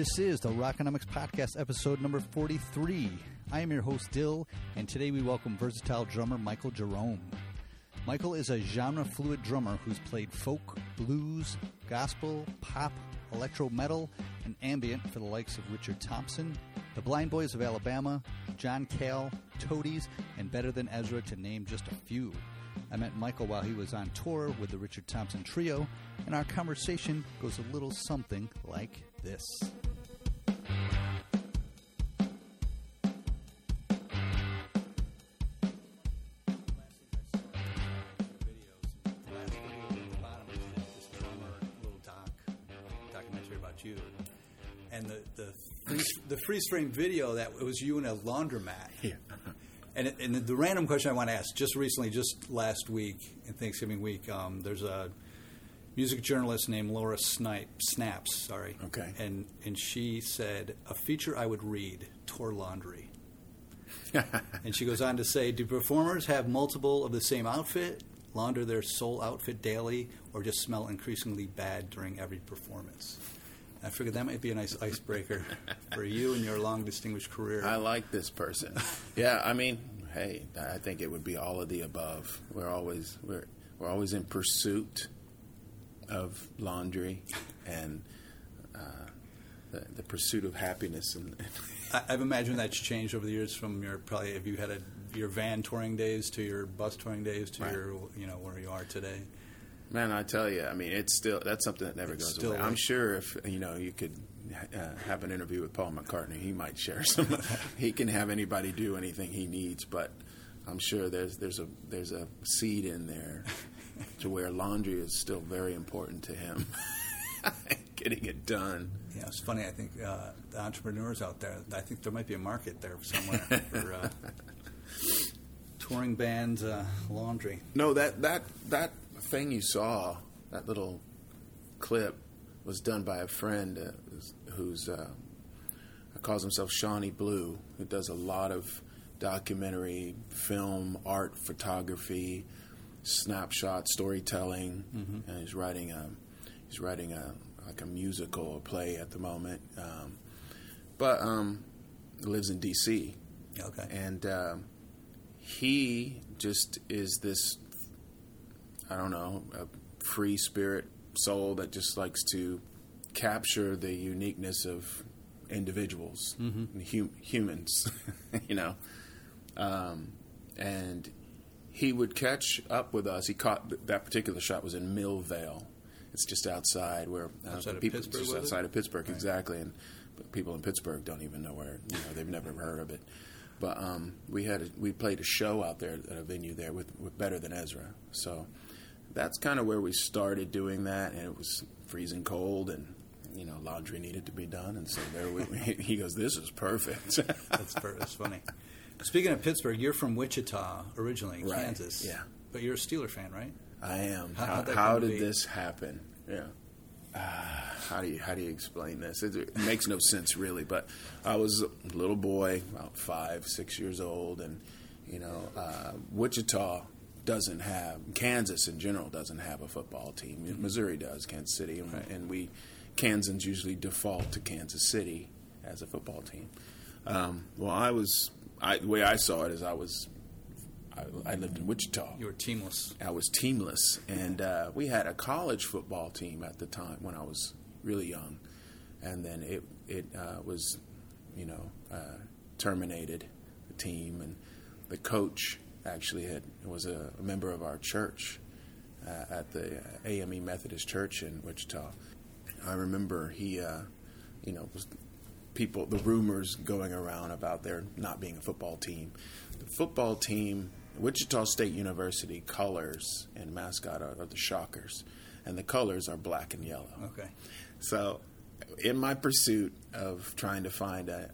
This is the Rockonomics Podcast, episode number 43. I am your host, Dill, and today we welcome versatile drummer Michael Jerome. Michael is a genre fluid drummer who's played folk, blues, gospel, pop, electro metal, and ambient for the likes of Richard Thompson, the Blind Boys of Alabama, John Cale, Toadies, and Better Than Ezra, to name just a few. I met Michael while he was on tour with the Richard Thompson Trio, and our conversation goes a little something like this. Freeze, frame video that it was you in a laundromat. Yeah. And, and the, random question I want to ask, just recently, just last week in Thanksgiving week, um, there's a music journalist named Laura Snipe, Snapes, sorry. Okay. And and she said a feature I would read: tour laundry. and she goes on to say, do performers have multiple of the same outfit, launder their sole outfit daily, or just smell increasingly bad during every performance? I figured that might be a nice icebreaker for you and your long, distinguished career. I like this person. yeah, I mean, hey, I think it would be all of the above. We're always we're we're always in pursuit of laundry and uh, the, the, pursuit of happiness. And, I've imagined that's changed over the years. From your probably, if you had a, your van touring days to your bus touring days to right. your you know where you are today? Man, I tell you, I mean, it's still that's something that never it's goes away. I'm sure if you know you could uh, have an interview with Paul McCartney, he might share some. he can have anybody do anything he needs, but I'm sure there's there's a there's a seed in there to where laundry is still very important to him. Getting it done. Yeah, it's funny. I think uh, the entrepreneurs out there, I think there might be a market there somewhere for uh, touring bands, uh, laundry. No, that that that thing you saw, that little clip, was done by a friend uh, who's uh, calls himself Shawnee Blue, who does a lot of documentary, film, art, photography, snapshot, storytelling, mm-hmm. and he's writing a he's writing a like a musical or play at the moment. Um, but um, lives in D.C. Okay, and um, he just is this I don't know, a free spirit soul that just likes to capture the uniqueness of individuals, mm-hmm. hum- humans, you know. Um, and he would catch up with us. He caught that particular shot was in Millvale. It's just outside where uh, outside people Pittsburgh, just outside of Pittsburgh, right. exactly. And people in Pittsburgh don't even know where you know they've never heard of it. But um, we had a, we played a show out there at a venue there with, with Better Than Ezra. So that's kind of where we started doing that, and it was freezing cold, and you know, laundry needed to be done, and so there we, he goes, "This is perfect." that's, per- that's funny. Speaking of Pittsburgh, you're from Wichita originally, right. Kansas. Yeah, but you're a Steeler fan, right? I am. How, how, how did this happen? Yeah. Uh, how do you how do you explain this? It, it, makes no sense really. But I was a little boy, about five, six years old, and you know, uh, Wichita doesn't have Kansas in general doesn't have a football team. Mm-hmm. Missouri does, Kansas City, and, right. and, we Kansans usually default to Kansas City as a football team. Um, well, I was I, the way I saw it is I was I, I, lived in Wichita. You were teamless. I was teamless, and uh, we had a college football team at the time when I was really young, and then it it uh, was you know uh, terminated the team and the coach actually had was a, a member of our church uh, at the AME Methodist Church in Wichita. I remember he, uh, you know, was people the rumors going around about there not being a football team. The football team, Wichita State University colors and mascot are, are the Shockers, and the colors are black and yellow. Okay, so in my pursuit of trying to find a,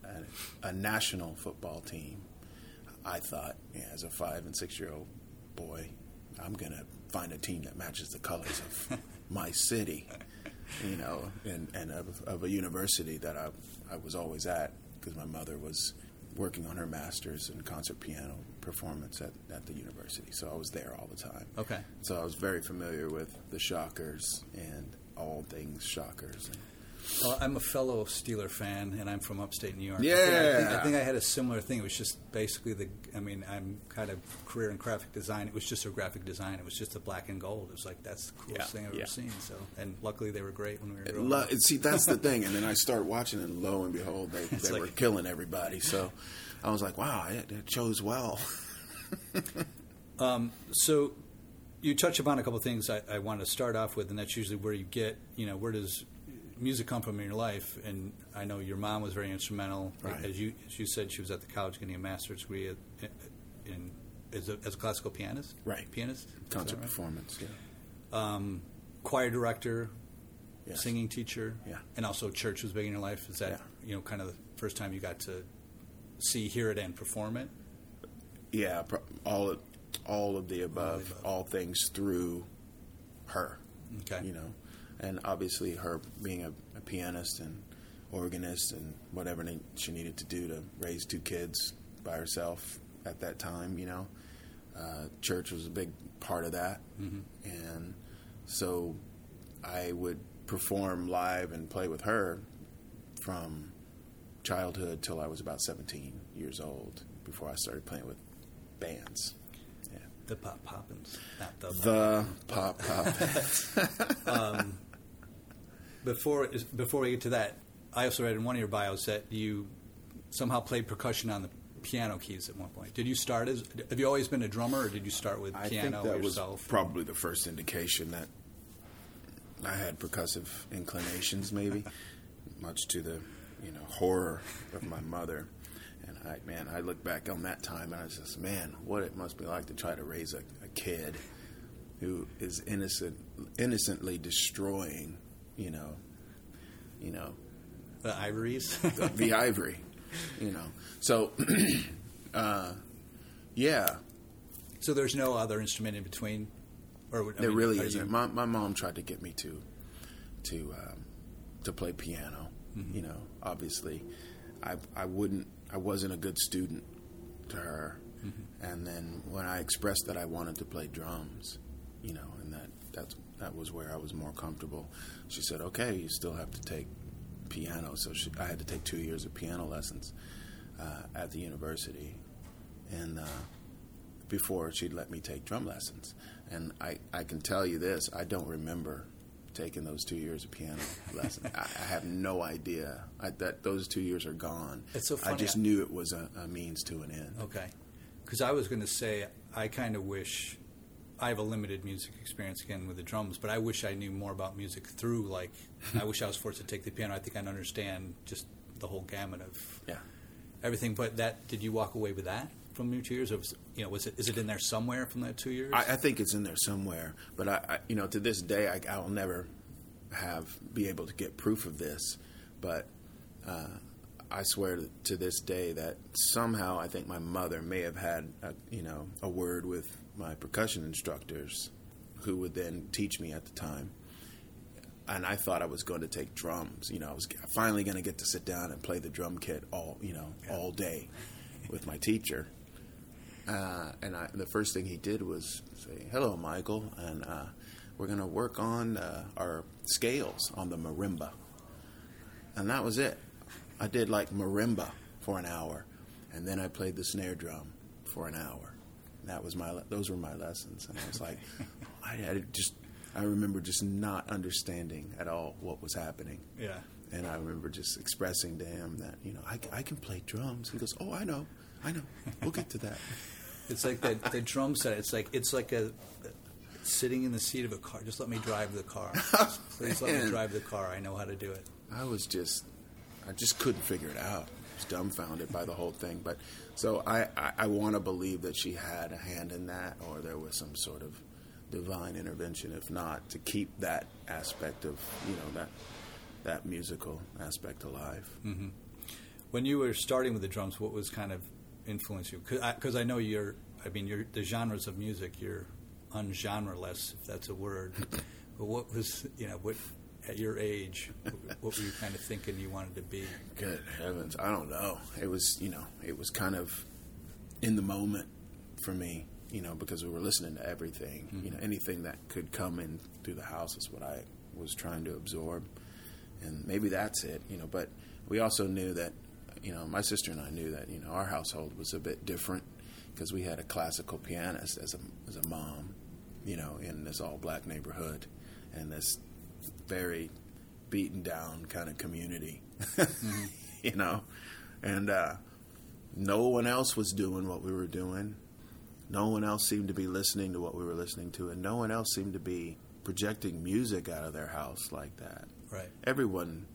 a, a national football team, I thought, yeah, as a five and six year old boy, I'm going to find a team that matches the colors of my city, you know, and, and of, of a university that I, I was always at because my mother was working on her master's in concert piano performance at, at the university. So I was there all the time. Okay. So I was very familiar with the Shockers and all things Shockers. Well, I'm a fellow Steeler fan, and I'm from upstate New York. Yeah. I think I, think, I think I had a similar thing. It was just basically the. I mean, I'm kind of career in graphic design. It was just a graphic design. It was just a black and gold. It was like that's the coolest Yeah, thing I've yeah. ever seen. So, and luckily they were great when we were growing Lo- up. see, that's the thing. And then I start watching, and lo and behold, they, they like- were killing everybody. So I was like, wow, it, it chose well. um, So, you touch upon a couple of things I, I want to start off with, and that's usually where you get, you know, where does music come from in your life? And I know your mom was very instrumental. Right. As you as you said, she was at the college getting a master's degree at, in as a, as a classical pianist. Right. Pianist. Concert right? performance, yeah. Um, choir director, Yes. singing teacher. Yeah. And also church was big in your life. Is that Yeah. you know kind of the first time you got to see, hear it, and perform it? Yeah, pro- all of, all of the above, above. all things through her. Okay. You know, and obviously her being a, a pianist and organist and whatever she needed to do to raise two kids by herself at that time. You know, uh, church was a big part of that, and so I would perform live and play with her from childhood till I was about 17 years old before I started playing with bands. Yeah. The pop poppins, not the. The pop pop. before before we get to that, I also read in one of your bios that you somehow played percussion on the piano keys at one point. Did you start as? Have you always been a drummer, or did you start with I think piano that yourself? was probably the first indication that I had percussive inclinations, maybe, much to the you know horror of my mother. And I, man, I look back on that time and I was just, man, what it must be like to try to raise a, a kid who is innocent, innocently destroying, you know, you know, the ivories. the, the ivory, you know. So, uh, yeah, so there's no other instrument in between, or I There mean, really isn't. you- My, my mom tried to get me to to um, to play piano. You know, obviously, I I wouldn't. I wasn't a good student to her. And then when I expressed that I wanted to play drums, you know, and that that's that was where I was more comfortable. She said, "Okay, you still have to take piano." So she, I had to take two years of piano lessons uh, at the university, and. Uh, before she'd let me take drum lessons. And I, I can tell you this, I don't remember taking those two years of piano lessons. I, I have no idea I, that those two years are gone. It's so funny. I just knew it was a, a means to an end. Okay. Because I was going to say, I kind of wish I have a limited music experience again with the drums, but I wish I knew more about music through, like, I wish I was forced to take the piano. I think I'd understand just the whole gamut of Yeah. everything. But that, did you walk away with that from your two years? Or was, you know, was it, is it in there somewhere from that two years? I, I think it's in there somewhere, but I, I you know, to this day, I, I'll never have be able to get proof of this. But uh, I swear to, to this day that somehow I think my mother may have had, a, you know, a word with my percussion instructors, who would then teach me at the time. And I thought I was going to take drums. You know, I was finally going to get to sit down and play the drum kit all, you know, all day with my teacher. Uh, and I, the first thing he did was say, "Hello, Michael," and uh, we're going to work on uh, our scales on the marimba. And that was it. I did like marimba for an hour, and then I played the snare drum for an hour. That was my. Those were my lessons, and I was like, I just. I remember just not understanding at all what was happening. yeah. And I remember just expressing to him that, you know, I, I can play drums. He goes, Oh, I know. I know. We'll get to that. It's like the, the drum set. It's like it's like a sitting in the seat of a car. Just let me drive the car. Oh, Please let me drive the car. I know how to do it. I was just, I just couldn't figure it out. I was dumbfounded by the whole thing. But so I, I, I want to believe that she had a hand in that, or there was some sort of divine intervention. If not, to keep that aspect of you know that that musical aspect alive. Mm-hmm. When you were starting with the drums, what was kind of influenced you? Because I, know you're. I mean, you're the genres of music. You're ungenreless, if that's a word. but what was you know what at your age? What were you kind of thinking you wanted to be? Good heavens, I don't know. It was, you know, it was kind of in the moment for me, you know, because we were listening to everything. You mm-hmm. know, anything that could come in through the house is what I was trying to absorb. and maybe that's it, you know. But we also knew that, you know, my sister and I knew that, you know, our household was a bit different because we had a classical pianist as a as a mom, you know, in this all black neighborhood, and this very beaten down kind of community, mm-hmm. you know, and uh, no one else was doing what we were doing. No one else seemed to be listening to what we were listening to, and no one else seemed to be projecting music out of their house like that. Right. Everyone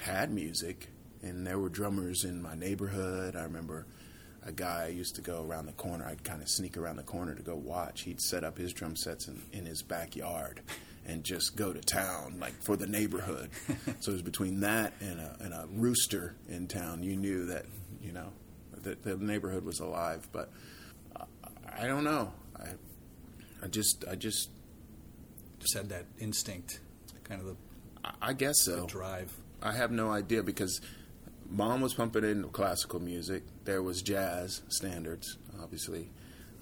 had music, and there were drummers in my neighborhood. I remember a guy I used to go around the corner. I'd kind of sneak around the corner to go watch. He'd set up his drum sets in, in his backyard and just go to town, like for the neighborhood. so it was between that and a, and a rooster in town. You knew that, you know, that the neighborhood was alive. But I don't know. I, I just, I just, just had that instinct, kind of the. I guess so. drive. I have no idea because mom was pumping in classical music. There was jazz standards, obviously.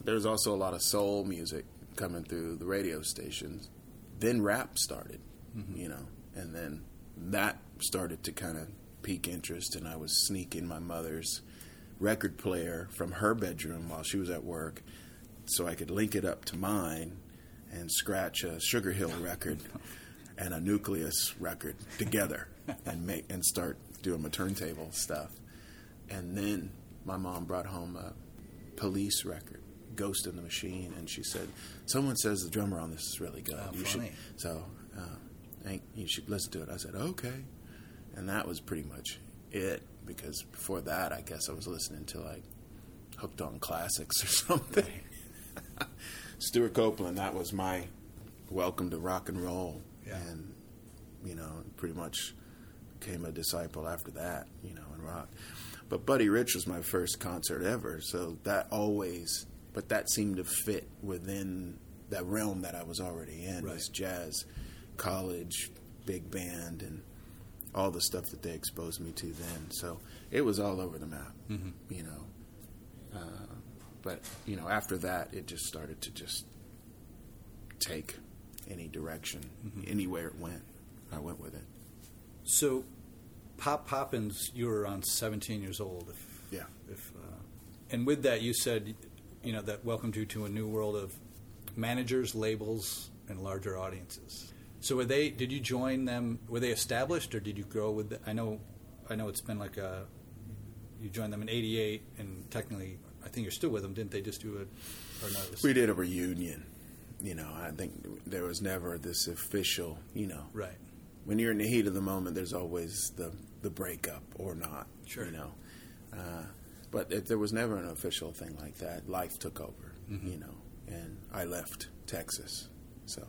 There was also a lot of soul music coming through the radio stations. Then rap started, mm-hmm. you know, and then that started to kind of pique interest, and I was sneaking my mother's record player from her bedroom while she was at work so I could link it up to mine and scratch a Sugar Hill record and a Nucleus record together and make and start doing my turntable stuff. And then my mom brought home a police record, Ghost in the Machine, and she said, "Someone says the drummer on this is really good. Oh, you funny. should so uh, you should listen to it." I said, "Okay," and that was pretty much it because before that, I guess I was listening to like Hooked on Classics or something. Stewart Copeland, that was my welcome to rock and roll. Yeah. And, you know, pretty much became a disciple after that, you know, in rock. But Buddy Rich was my first concert ever, so that always, but that seemed to fit within that realm that I was already in right. was jazz, college, big band, and all the stuff that they exposed me to then. So it was all over the map, mm-hmm. you know. Uh, but you know, after that, it just started to just take any direction, mm-hmm. anywhere it went. I went with it. So, Pop Poppins, you were around 17 years old. If, yeah. If, uh, and with that, you said, you know, that welcomed you to a new world of managers, labels, and larger audiences. So, were they? Did you join them? Were they established, or did you grow with? The, I know, I know, it's been like a. You joined them in '88, and technically I think you're still with them, didn't they? Just do a or no? We did a reunion. You know, I think there was never this official. You know, right. When you're in the heat of the moment, there's always the the breakup or not. Sure. You know, uh, but if there was never an official thing like that. Life took over. Mm-hmm. You know, and I left Texas, so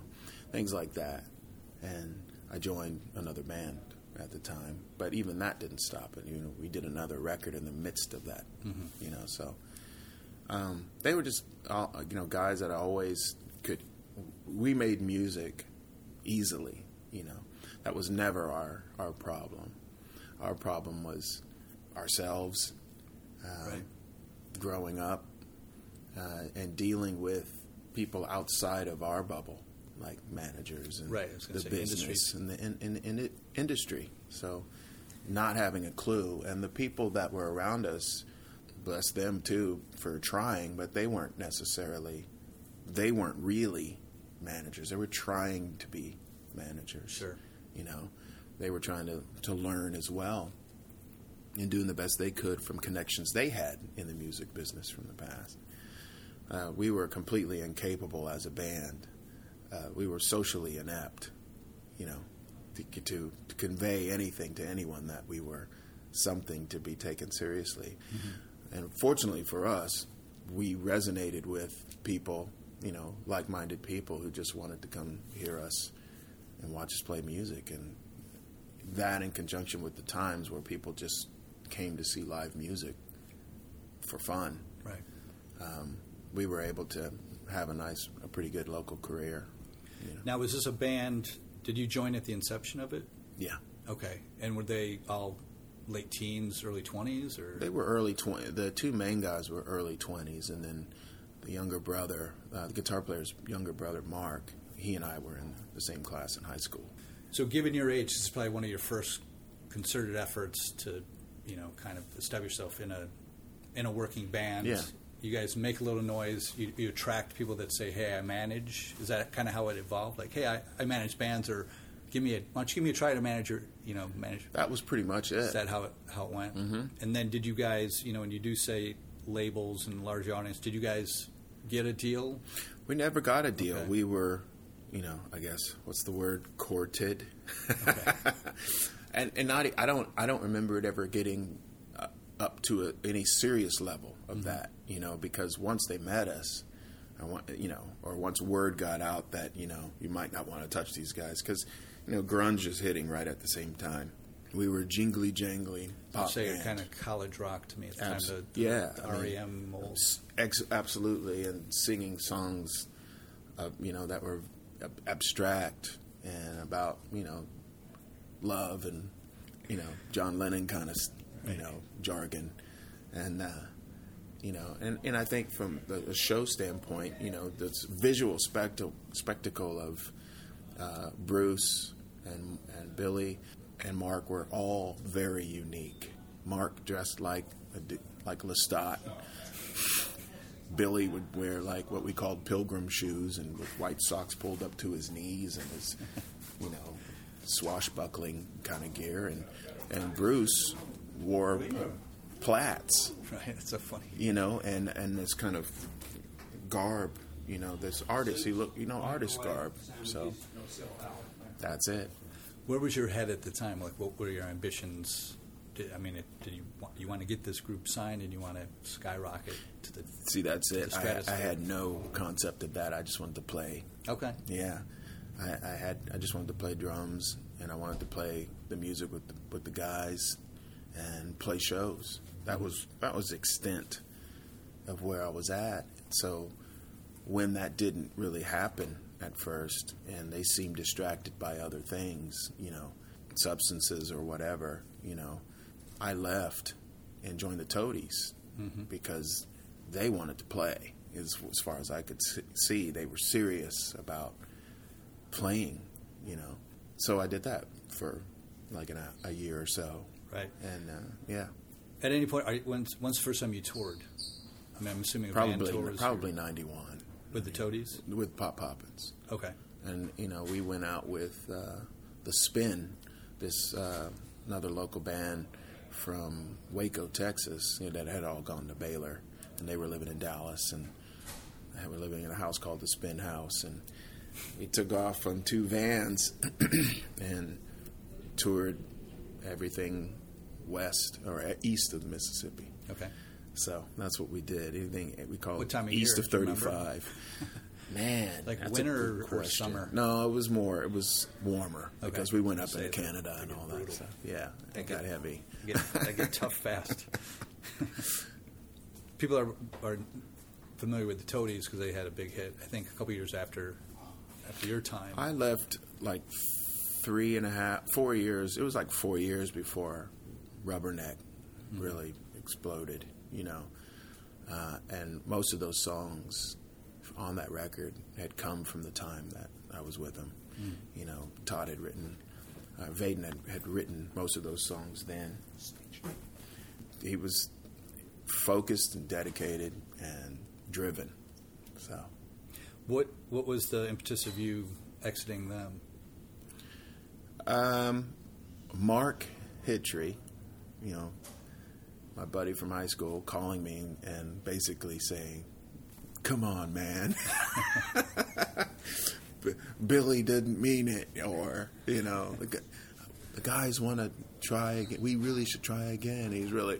things like that, and I joined another band at the time. But even that didn't stop it. You know, we did another record in the midst of that. Mm-hmm. You know, so um, they were just uh, you know guys that I always could. We made music easily. You know, that was never our our problem. Our problem was ourselves, uh, right. growing up, uh, and dealing with people outside of our bubble, like managers and right. the business and the in, in, in industry. So, not having a clue, and the people that were around us bless them too for trying, but they weren't necessarily, they weren't really managers. They were trying to be managers. Sure. You know, they were trying to, to learn as well and doing the best they could from connections they had in the music business from the past. Uh, we were completely incapable as a band. Uh, we were socially inept, you know, to, to, to, convey anything to anyone that we were something to be taken seriously. Mm-hmm. And fortunately for us, we resonated with people, you know, like minded people who just wanted to come hear us and watch us play music. And that, in conjunction with the times where people just came to see live music for fun, right? Um, we were able to have a nice, a pretty good local career. You know. Now, was this a band? Did you join at the inception of it? Yeah. Okay. And were they all late teens, early twenties, or they were early twenty. The two main guys were early twenties, and then the younger brother, uh, the guitar player's younger brother, Mark. He and I were in the same class in high school. So, given your age, this is probably one of your first concerted efforts to, you know, kind of establish yourself in a in a working band. Yeah. You guys make a little noise. You, you attract people that say, "Hey, I manage." Is that kind of how it evolved? Like, "Hey, I, I manage bands," or "Give me a why don't you give me a try to manage your, you know, manage." That was pretty much it. Is that how it how it went? Mm-hmm. And then, did you guys, you know, when you do say labels and large audience, did you guys get a deal? We never got a deal. Okay. We were, you know, I guess what's the word? Courted. and and not, I don't I don't remember it ever getting uh, up to a, any serious level of that. You know, because once they met us, I want you know, or once word got out that you know you might not want to touch these guys because you know grunge is hitting right at the same time. We were jingly jangly I'd pop say band. kind of college rock to me the Abs- time. The, yeah, the I mean, REM mold. Ex- absolutely, and singing songs, uh, you know, that were ab- abstract and about you know love and you know John Lennon kind of you know jargon, and uh, you know, and, and I think from the, show standpoint, you know, this visual spectacle spectacle of uh, Bruce and and Billy and Mark were all very unique. Mark dressed like a, like Lestat. Billy would wear like what we called pilgrim shoes and with white socks pulled up to his knees and his, you know, swashbuckling kind of gear, and and Bruce wore plaits, Right, that's so funny. you know, and and this kind of garb, you know, this artist. He look, you know, artist garb. So that's it. Where was your head at the time? Like, what were your ambitions? Did, I mean, it, did you want, you want to get this group signed, and you want to skyrocket to the? See, that's it. I, I had no concept of that. I just wanted to play. Okay. Yeah, I, I had. I just wanted to play drums, and I wanted to play the music with the, with the guys, and play shows. That was that was the extent of where I was at. So when that didn't really happen at first, and they seemed distracted by other things, you know, substances or whatever, you know, I left and joined the Toadies mm-hmm. because they wanted to play. As, as far as I could see, they were serious about playing, you know. So I did that for like an, a year or so, Right. and uh, yeah, At any point, are, you- when's, when's the first time you toured? I mean, I'm assuming a band probably tours probably ninety one with the Toadies. with Pop Poppins. Okay. and you know we went out with uh, the Spin, this uh, another local band from Waco, Texas, you know, that had all gone to Baylor, and they were living in Dallas, and they were living in a house called the Spin House, and we took off on two vans and toured everything west or east of the Mississippi. Okay. So that's what we did. Anything we call What time of east year, of do you remember? thirty-five. Man, Like winter or summer? No, it was more. It was warmer Okay. because we went up into that- Canada and get all that brutal. stuff. Yeah, They it got heavy. Get, they get tough fast. People are are familiar with the Toadies because they had a big hit. I think a couple years after after your time. I left like three and a half, four years. It was like four years before Rubberneck Mm-hmm. really exploded. You know, uh, and most of those songs on that record had come from the time that I was with them. Mm. You know, Todd had written, uh, Vaden had, had written most of those songs then. He was focused and dedicated and driven. What what was the impetus of you exiting them? Um, Mark Hitry, you know, my buddy from high school, calling me and basically saying, "Come on, man." Billy didn't mean it, or you know, the, the guys want to try again. We really should try again. He's really,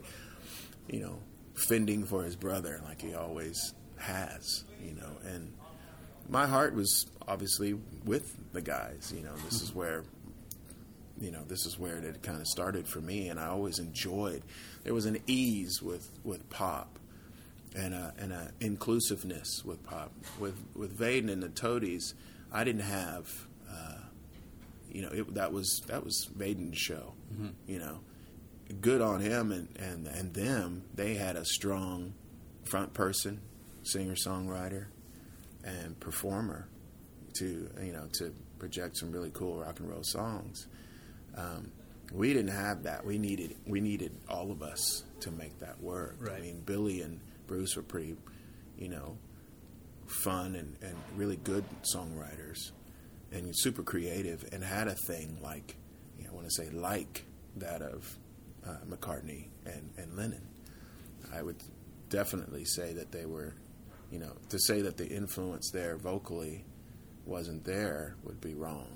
you know, fending for his brother like he always has, you know. And my heart was obviously with the guys. You know, this is where you know, this is where it kind of started for me, and I always enjoyed. There was an ease with, with pop, and a and a inclusiveness with pop. With with Vaden and the Toadies, I didn't have, uh, you know, it, that was that was Vaden's show. You know, good on him and, and and them. They had a strong front person, singer songwriter, and performer to you know to project some really cool rock and roll songs. Um, we didn't have that. We needed we needed all of us to make that work. Right. I mean, Billy and Bruce were pretty, you know, fun and, and really good songwriters and super creative and had a thing like, you know, I want to say like that of uh, McCartney and, and Lennon. I would definitely say that they were, you know, to say that the influence there vocally wasn't there would be wrong.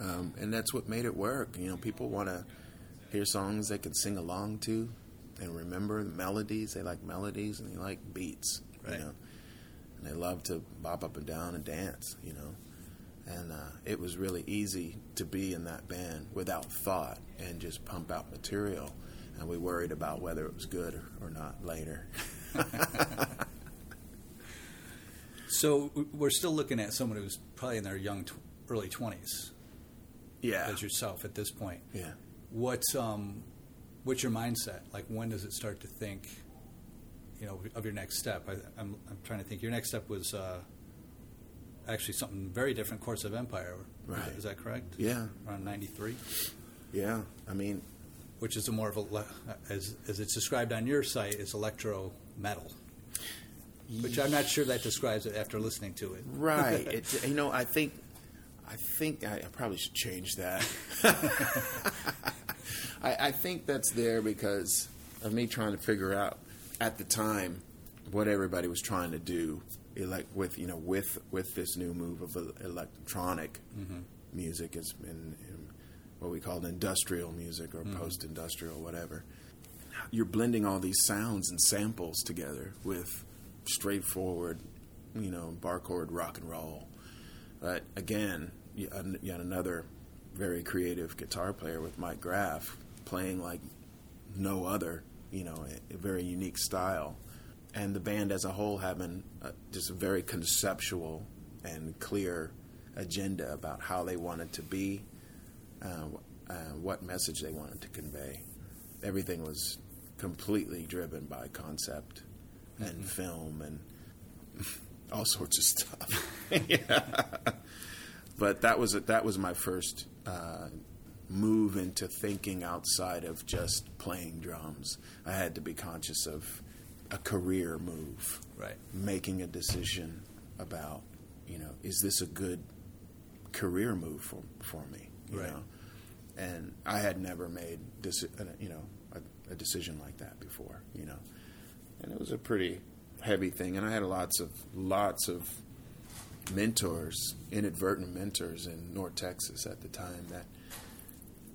Um, and that's what made it work. You know, people want to hear songs they can sing along to and remember the melodies. They like melodies and they like beats, Right. you know. And they love to bop up and down and dance, you know. And uh, it was really easy to be in that band without thought and just pump out material. And we worried about whether it was good or not later. So we're still looking at someone who's probably in their young, tw- early twenties, yeah. as yourself at this point. Yeah. What's um, what's your mindset? Like, when does it start to think, you know, of your next step? I, I'm I'm trying to think. Your next step was uh, actually something very different. Course of Empire, Is that- Right. Is that correct? Yeah. Around '93, Yeah. I mean, which is a more of a as as it's described on your site is electro metal, which I'm not sure that describes it after listening to it. Right. It, you know, I think, I think I, I probably should change that. I, I think that's there because of me trying to figure out at the time what everybody was trying to do, elect with you know with with this new move of el- electronic mm-hmm. music is in, in what we called industrial music or mm-hmm. post-industrial, whatever. You're blending all these sounds and samples together with straightforward, you know, bar chord rock and roll. But again, yet another very creative guitar player with Mike Graff playing like no other, you know, a, a very unique style. And the band as a whole having uh just a very conceptual and clear agenda about how they wanted to be, uh, uh, what message they wanted to convey. Everything was completely driven by concept and film and all sorts of stuff. yeah. But that was that was my first uh, move into thinking outside of just playing drums. I had to be conscious of a career move, Right. making a decision about, you know, is this a good career move for for me? You Right. know, and I had never made uh, you know a, a decision like that before. You know, and it was a pretty heavy thing. And I had lots of lots of mentors, inadvertent mentors in North Texas at the time that,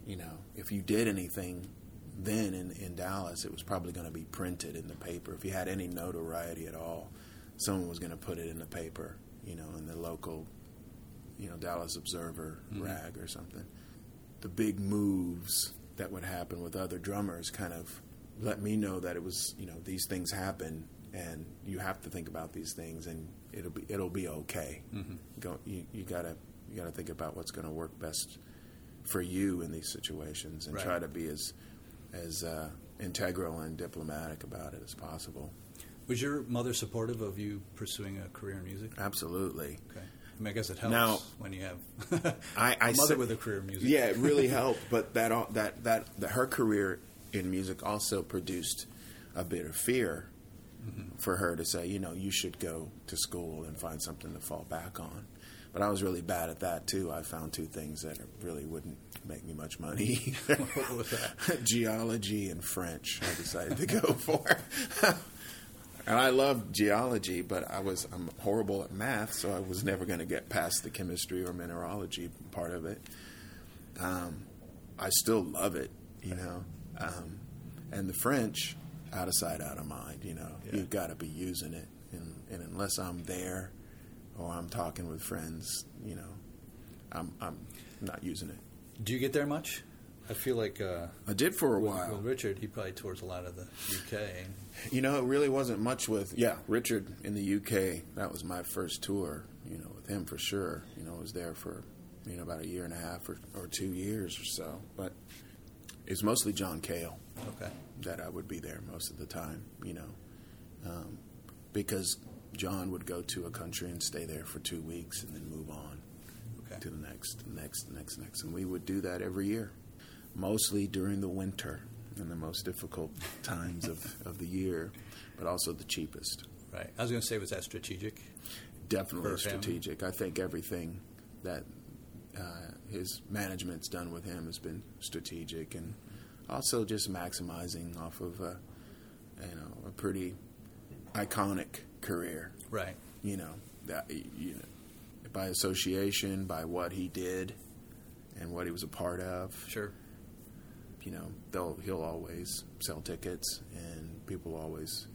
you know, if you did anything then in, in Dallas, it was probably going to be printed in the paper. If you had any notoriety at all, someone was going to put it in the paper, you know, in the local, you know, Dallas Observer mm-hmm. rag or something. The big moves that would happen with other drummers kind of let me know that it was, you know, these things happen and you have to think about these things and it'll be it'll be okay. Go, you you gotta you gotta think about what's going to work best for you in these situations and Right. try to be as as uh, integral and diplomatic about it as possible. Was your mother supportive of you pursuing a career in music? Absolutely. Okay. I mean, I guess it helps Now- when you have I, mother with a career in music. Yeah, it really helped. But that, that that that her career in music also produced a bit of fear for her to say, you know, you should go to school and find something to fall back on. But I was really bad at that too. I found two things that really wouldn't make me much money: what was that? geology and French. I decided to go for. And I loved geology, but I was I'm horrible at math, so I was never going to get past the chemistry or mineralogy part of it. Um, I still love it, you know. Um, and the French, out of sight, out of mind. You know, Yeah. you've got to be using it, and, and unless I'm there or I'm talking with friends, you know, I'm I'm not using it. Do you get there much? I feel like uh, I did for a while. with Richard, he probably tours a lot of the UK. You know, it really wasn't much with yeah Richard in the UK. That was my first tour. You know, with him for sure. You know, I was there for you know about a year and a half or, or two years or so. But it's mostly John Cale Okay. that I would be there most of the time. You know, um, because John would go to a country and stay there for two weeks and then move on. okay. to the next, next, next, next, and we would do that every year, mostly during the winter and the most difficult times of, of the year, but also the cheapest. Right. I was going to say, was that strategic? Definitely strategic. I think everything that uh, his management's done with him has been strategic, and also just maximizing off of a, you know a pretty iconic career. Right. You know that you know by association, by what he did, and what he was a part of. Sure. You know, they'll he'll always sell tickets, and people always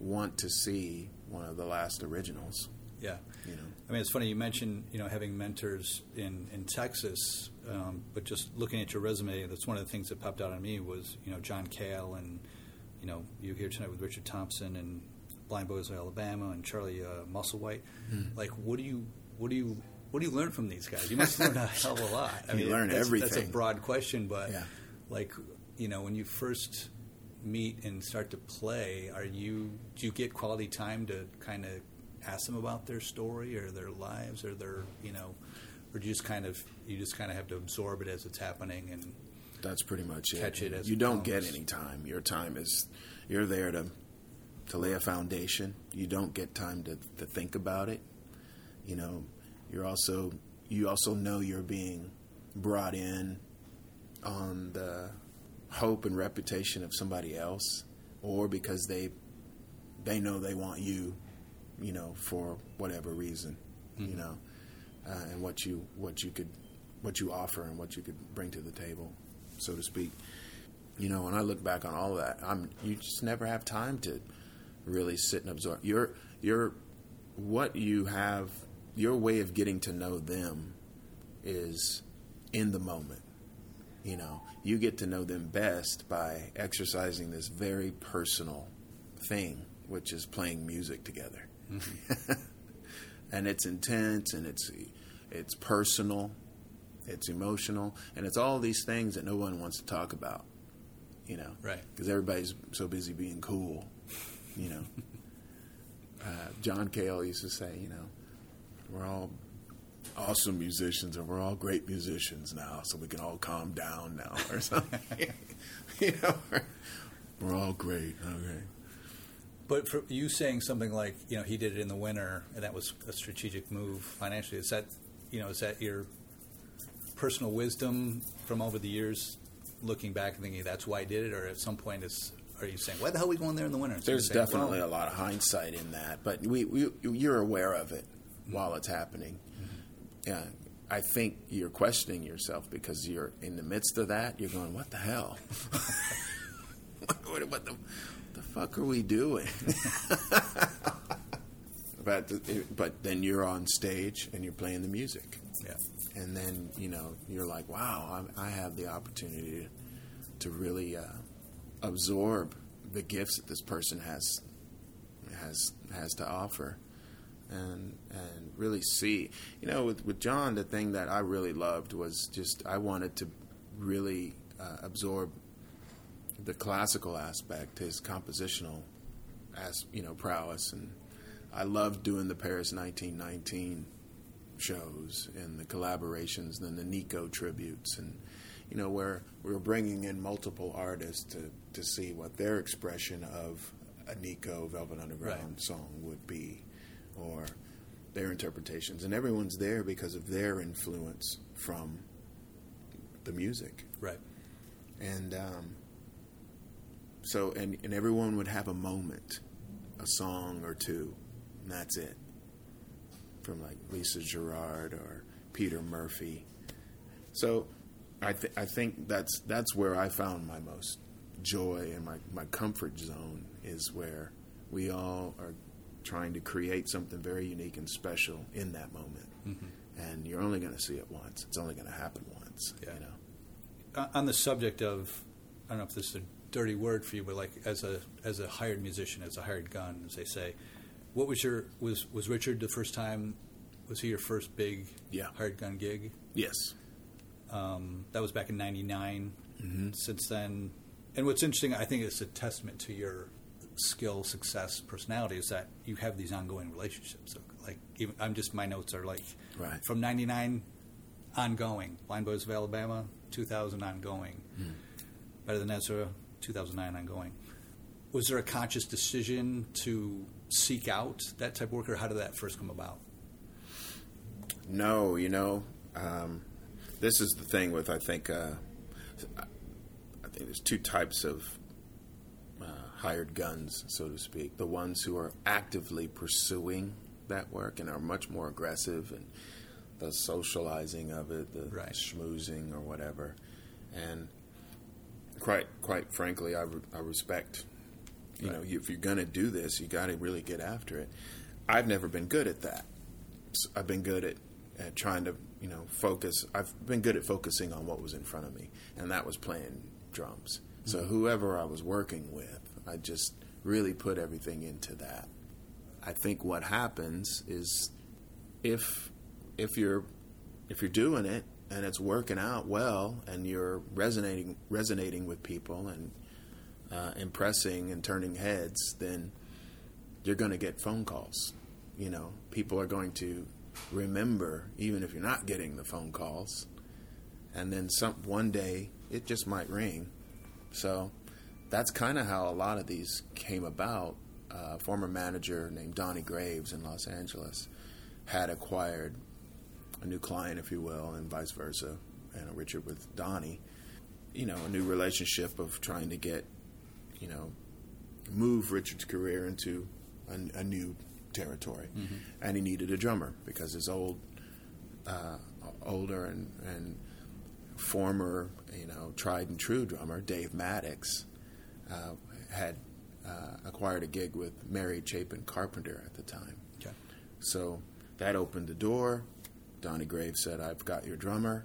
want to see one of the last originals. Yeah. You know. I mean, it's funny you mentioned you know having mentors in in Texas, um, but just looking at your resume, that's one of the things that popped out on me was you know John Cale and you know you here tonight with Richard Thompson and Blind Boys of Alabama and Charlie uh, Musselwhite. Mm. Like, what do you what do you what do you learn from these guys? You must learn a hell of a lot. I you mean, learn that's, everything. That's a broad question, but yeah. like you know, when you first meet and start to play, are you do you get quality time to kind of ask them about their story or their lives or their you know, or do you just kind of you just kind of have to absorb it as it's happening and that's pretty much catch it. it as you don't get any time. Your time is you're there to to lay a foundation. You don't get time to, to think about it. You know, you're also you also know you're being brought in on the hope and reputation of somebody else, or because they they know they want you, you know, for whatever reason, mm-hmm. you know, uh, and what you what you could what you offer and what you could bring to the table, so to speak. You know, when I look back on all that, I'm you just never have time to really sit and absorb. Your your what you have, your way of getting to know them is in the moment. You know, you get to know them best by exercising this very personal thing, which is playing music together. Mm-hmm. and it's intense and it's it's personal, it's emotional, and it's all these things that no one wants to talk about. You know, right? Because everybody's so busy being cool you know. Uh, John Cale used to say, you know, we're all awesome musicians and we're all great musicians now, so we can all calm down now or something. you know, we're all great. Okay. But for you saying something like, you know, he did it in the winter and that was a strategic move financially, is that, you know, is that your personal wisdom from over the years looking back and thinking that's why I did it, or at some point is are you saying why the hell are we going there in the winter? There's definitely well, a lot of hindsight in that, but we, we you're aware of it mm-hmm. while it's happening. Mm-hmm. Yeah, I think you're questioning yourself because you're in the midst of that. You're going, "What the hell? what, what, the, the fuck are we doing?" but but then you're on stage and you're playing the music. Yeah. And then you know you're like, "Wow, I, I have the opportunity to, to really." Uh, absorb the gifts that this person has has has to offer and and really see you know with, with John the thing that I really loved was just I wanted to really uh, absorb the classical aspect his compositional as you know prowess and I loved doing the Paris 1919 shows and the collaborations and then the Nico tributes and you know, where we were bringing in multiple artists to, to see what their expression of a Nico Velvet Underground right. song would be, or their interpretations. And everyone's there because of their influence from the music. Right. And um, so, and, and everyone would have a moment, a song or two, and that's it. From like Lisa Gerrard or Peter Murphy. So I, th- I think that's that's where I found my most joy and my, my comfort zone is where we all are trying to create something very unique and special in that moment. Mm-hmm. And you're only going to see it once. It's only going to happen once. Yeah. You know. On the subject of, I don't know if this is a dirty word for you, but like as a as a hired musician, as a hired gun, as they say, what was your was was Richard the first time? Was he your first big yeah. hired gun gig? Yes. Um, that was back in '99. Mm-hmm. Since then, and what's interesting, I think it's a testament to your skill, success, personality is that you have these ongoing relationships. So, like, even I'm just my notes are like right. from '99 ongoing. Blind Boys of Alabama, 2000 ongoing. Hmm. Better than Ezra, 2009 ongoing. Was there a conscious decision to seek out that type of work, or how did that first come about? No, you know, um, this is the thing with I think uh, I think there's two types of uh, hired guns, so to speak. The ones who are actively pursuing that work and are much more aggressive and the socializing of it, the Right. schmoozing or whatever, and quite quite frankly, I, re- I respect. You Right. know, you, if you're going to do this, you got to really get after it. I've never been good at that. I've been good at, at trying to, you know, focus. I've been good at focusing on what was in front of me, and that was playing drums. So mm-hmm. whoever I was working with, I just really put everything into that. I think what happens is if if you're if you're doing it and it's working out well and you're resonating resonating with people and uh, impressing and turning heads, then you're going to get phone calls. You know, people are going to remember, even if you're not getting the phone calls. And then some one day it just might ring. So that's kind of how a lot of these came about. Uh, a former manager named Donnie Graves in Los Angeles had acquired a new client, if you will, and vice versa, and Richard with Donnie. You know, a new relationship of trying to get, you know, move Richard's career into a, a new territory, and he needed a drummer because his old, uh, older and and former, you know, tried and true drummer Dave Mattacks uh, had uh, acquired a gig with Mary Chapin Carpenter at the time. Okay. So that opened the door. Donnie Graves said, "I've got your drummer,"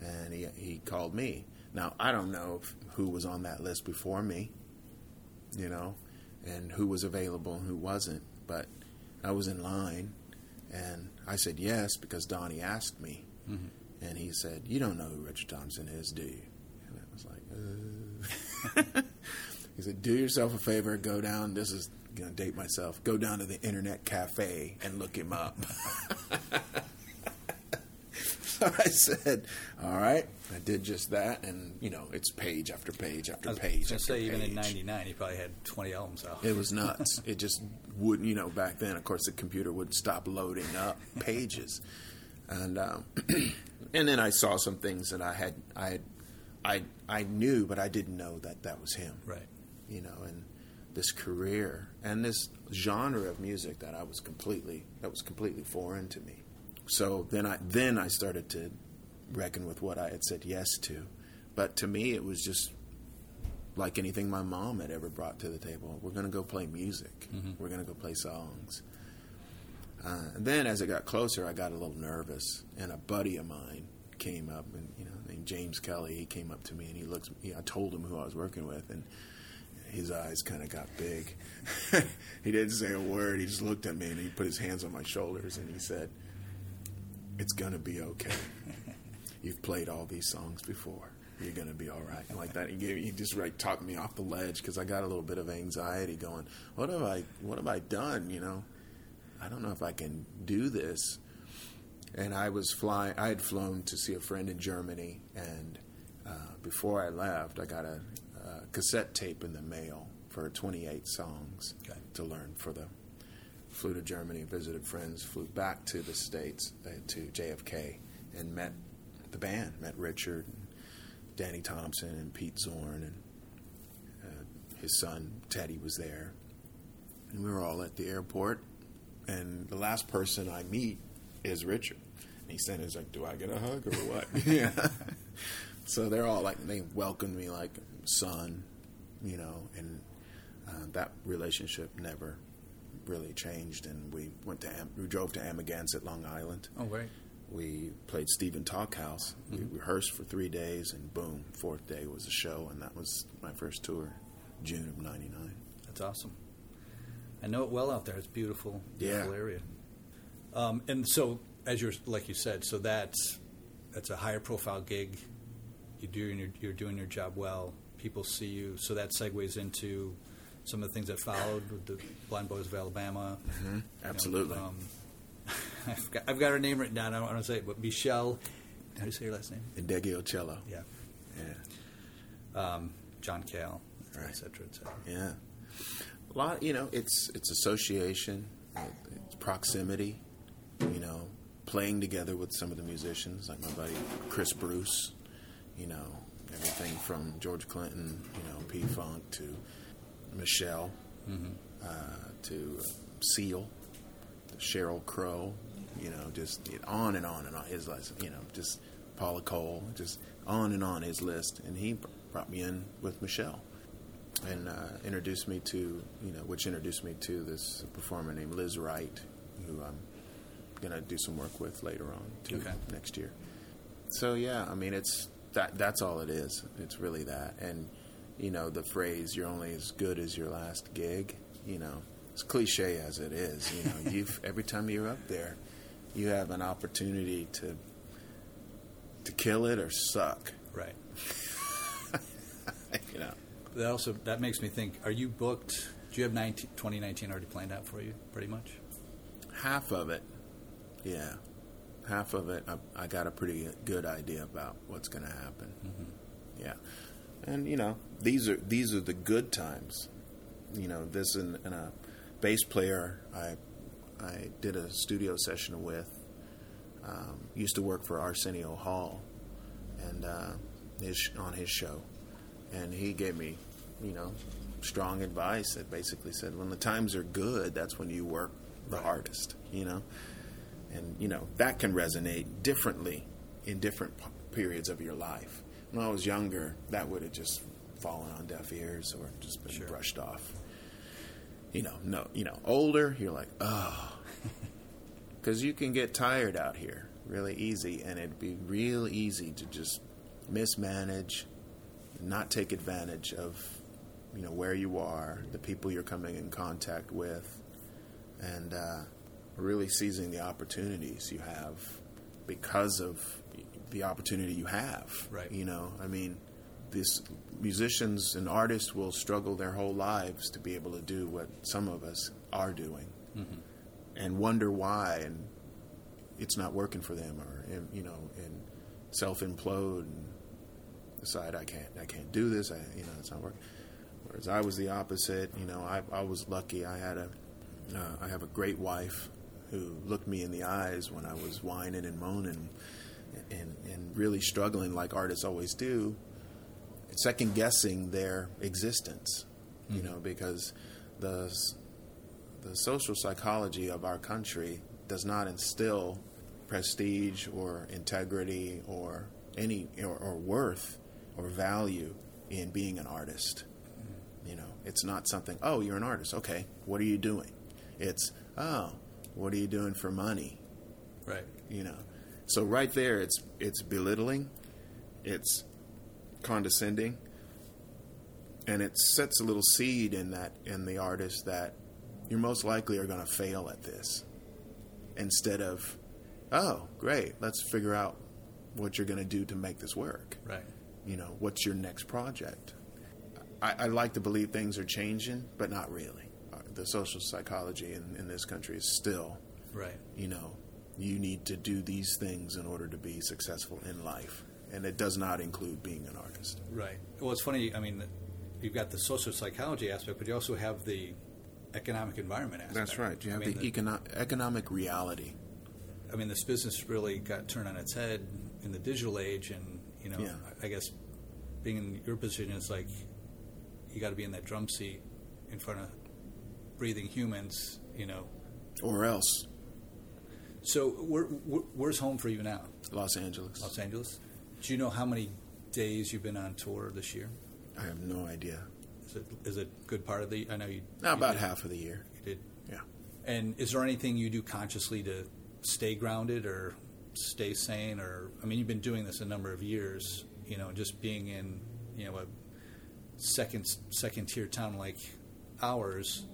and he he called me. Now I don't know if, who was on that list before me, you know, and who was available and who wasn't, but I was in line, and I said yes because Donnie asked me, and he said, "You don't know who Richard Thompson is, do you?" And I was like, uh. he said, "Do yourself a favor, go down. This is gonna date myself. Go down to the internet cafe and look him up." so I said, "All right." I did just that, and you know, it's page after page after I page after say, even in page. '99, he probably had 20 albums out. It was nuts. it just wouldn't, you know, back then, of course, the computer wouldn't stop loading up pages. And um, and then I saw some things that I had, I had, I, I knew, but I didn't know that that was him. Right. You know, and this career and this genre of music that I was completely, that was completely foreign to me. So then I, then I started to reckon with what I had said yes to. But to me, it was just like anything my mom had ever brought to the table. We're going to go play music. We're going to go play songs. Uh, and then as it got closer, I got a little nervous, and a buddy of mine came up, and you know, named James Kelly. He came up to me, and he looked. He, I told him who I was working with, and his eyes kind of got big. he didn't say a word. He just looked at me, and he put his hands on my shoulders, and he said, "It's gonna be okay. You've played all these songs before." You're gonna be all right, and like that. He gave, he just like talked me off the ledge because I got a little bit of anxiety. Going, what have I, what have I done? You know, I don't know if I can do this. And I was flying. I had flown to see a friend in Germany, and uh, before I left, I got a, a cassette tape in the mail for 28 songs Okay. to learn for the. Flew to Germany, visited friends, flew back to the states uh, to JFK, and met the band. Met Richard, and Danny Thompson, and Pete Zorn, and uh, his son Teddy was there, and we were all at the airport. And the last person I meet is Richard. And he said, "He's like, do I get a hug or what?" yeah. So they're all like, they welcomed me like son, you know, and uh, that relationship never really changed. And we went to Am- we drove to Amagansett, Long Island. Oh, right. We played Stephen Talkhouse. We rehearsed for three days, and boom, fourth day was a show, and that was my first tour, June of '99. That's awesome. I know it well out there. It's beautiful, beautiful Yeah. area. Um, and so, as you're like you said, so that's that's a higher profile gig. You do your, you're doing your job well. People see you. So that segues into some of the things that followed with the Blind Boys of Alabama. You know, Absolutely. um, I've, got, I've got her name written down. I don't want to say it, but Meshell how do you say your last name? Ndegeocello. Yeah. Yeah. Um, John Cale, et Right. cetera, et cetera. Yeah. A lot, you know, it's it's association, it's proximity, you know, playing together with some of the musicians, like my buddy Chris Bruce, you know, everything from George Clinton, you know, P Funk to Meshell, uh, to Seal, to Sheryl Crow, you know, just on and on and on. His list, you know, just Paula Cole, just on and on his list. And he brought me in with Meshell and uh, introduced me to, you know, which introduced me to this performer named Lizz Wright, who I'm going to do some work with later on too Okay. next year. So yeah, I mean, it's that. That's all it is. It's really that. And you know, the phrase "you're only as good as your last gig." You know, as cliche as it is, you know, you've every time you're up there, you have an opportunity to to kill it or suck. Right. you know. That also that makes me think. Are you booked? Do you have 19, 2019 already planned out for you? Pretty much. half of it, yeah, half of it, I, I got a pretty good idea about what's going to happen. Mm-hmm. Yeah, and you know, these are these are the good times. You know, this and, and a bass player I I did a studio session with um, used to work for Arsenio Hall, and uh, his on his show, and he gave me, you know, strong advice that basically said when the times are good, that's when you work the hardest, you know, and you know that can resonate differently in different p- periods of your life. When I was younger, that would have just fallen on deaf ears or just been Sure. brushed off. You know, no, you know, older, you're like, oh, because you can get tired out here really easy, and it'd be real easy to just mismanage, not take advantage of, you know, where you are, the people you're coming in contact with, and uh, really seizing the opportunities you have because of the opportunity you have. Right. You know, I mean, these musicians and artists will struggle their whole lives to be able to do what some of us are doing and wonder why and it's not working for them or and, you know and self implode and decide I can't I can't do this I you know it's not working whereas I was the opposite you know I, I was lucky I had a uh, I have a great wife who looked me in the eyes when I was whining and moaning and and really struggling like artists always do second guessing their existence you mm. know because the the social psychology of our country does not instill prestige or integrity or any or, or worth or value in being an artist. Mm. You know, it's not something. Oh, you're an artist. Okay, what are you doing? It's oh, what are you doing for money? Right. You know, so right there, it's it's belittling, it's condescending, and it sets a little seed in that in the artist that you're most likely are going to fail at this instead of oh great let's figure out what you're going to do to make this work Right. you know what's your next project I, I like to believe things are changing but not really Uh, the social psychology in, in this country is still Right. you know you need to do these things in order to be successful in life and it does not include being an artist Right. Well, it's funny. I mean, you've got the social psychology aspect, but you also have the economic environment aspect. that's right you have I mean, the, econo- economic reality I mean, this business really got turned on its head in the digital age, and you know, Yeah. I I guess being in your position is like you got to be in that drum seat in front of breathing humans, you know. or else So, where, where, where's home for you now? los angeles Los Angeles. Do you know how many days you've been on tour this year? i have no idea Is it is it a good part of the? I know you. Not you about did- half of the year You did. yeah And is there anything you do consciously to stay grounded or stay sane? Or I mean, you've been doing this a number of years. You know, just being in you know a second second tier town like ours.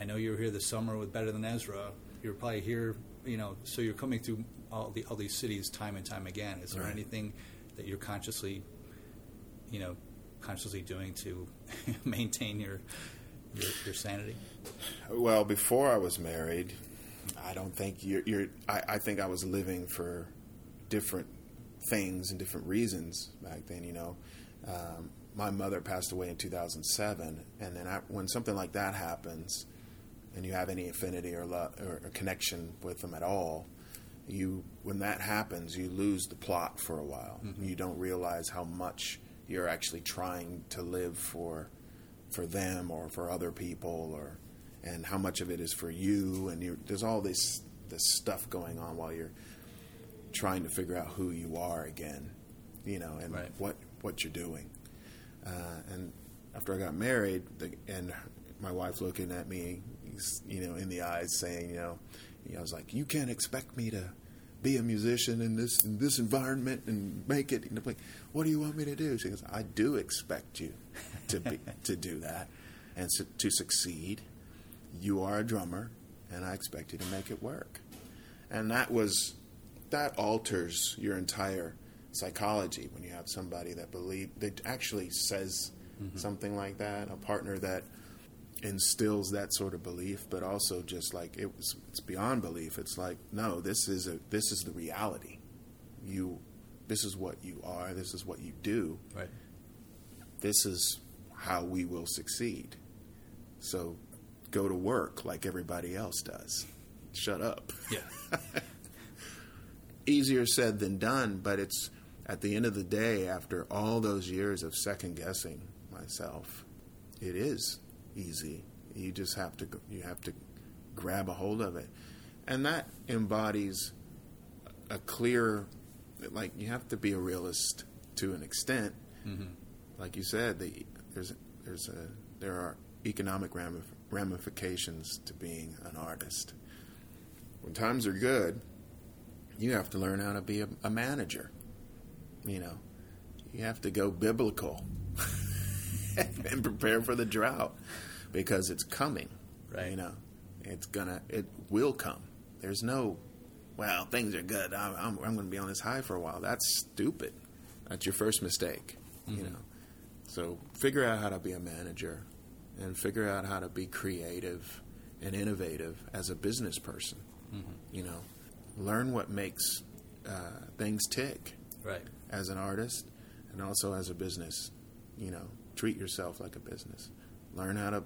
I know you were here this summer with Better Than Ezra. You're probably here. You know, so you're coming through all the all these cities time and time again. Is there Right. anything that you're consciously, you know, consciously doing to maintain your your, your sanity? Well, before I was married, I don't think you're. you're I, I think I was living for different things and different reasons back then. You know, um, my mother passed away in 2007, and then I, when something like that happens, and you have any affinity or, love, or, or connection with them at all, you when that happens, you lose the plot for a while. Mm-hmm. You don't realize how much you're actually trying to live for for them or for other people, or and how much of it is for you. And there's all this this stuff going on while you're trying to figure out who you are again, you know, and right. what what you're doing. Uh, and after I got married, the, and my wife looking at me, you know, in the eyes, saying, you know, you know, I was like, you can't expect me to be a musician in this in this environment and make it. And like, what do you want me to do? She goes, I do expect you to be to do that and so, to succeed. You are a drummer, and I expect you to make it work. And that was that alters your entire psychology when you have somebody that believe that actually says mm-hmm. something like that, a partner that instills that sort of belief, but also just like it was, it's beyond belief. It's like, no, this is a this is the reality. You, this is what you are. This is what you do. Right. This is how we will succeed. So, go to work like everybody else does. Shut up. Yeah. Easier said than done, but it's at the end of the day, after all those years of second guessing myself, it is easy. You just have to you have to grab a hold of it, and that embodies a clear, like you have to be a realist to an extent. Mm-hmm. Like you said, the, there's there's a there are economic ramifications to being an artist. When times are good, you have to learn how to be a, a manager. You know, you have to go biblical. and prepare for the drought because it's coming. Right. You know, it's gonna, it will come. There's no, well, things are good. I'm, I'm, I'm going to be on this high for a while. That's stupid. That's your first mistake. Mm-hmm. You know, so figure out how to be a manager, and figure out how to be creative and innovative as a business person. Mm-hmm. You know, learn what makes uh, things tick. Right. As an artist, and also as a business. You know, treat yourself like a business. Learn how to,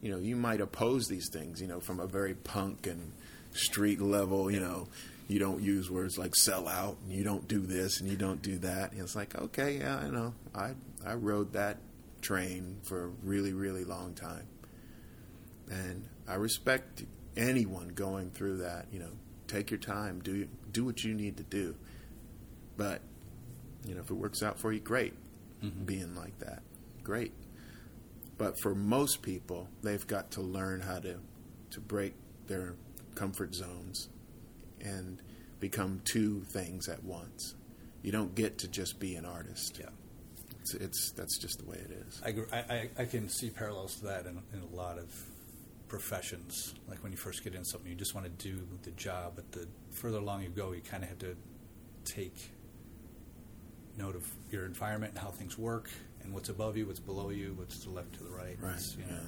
you know, you might oppose these things, you know, from a very punk and street level, you know. You don't use words like sell out, and you don't do this, and you don't do that. And it's like, okay, yeah, I know. I I rode that train for a really, really long time, and I respect anyone going through that. You know, take your time, do do what you need to do. But you know, if it works out for you, great. Mm-hmm. Being like that, great. But for most people, they've got to learn how to to break their comfort zones and become two things at once. You don't get to just be an artist. Yeah. It's, it's that's just the way it is. I, I, I can see parallels to that in, in a lot of professions. Like when you first get in something, you just want to do the job, but the further along you go, you kind of have to take note of your environment and how things work, and what's above you, what's below you, what's to the left, to the right. Right. You know.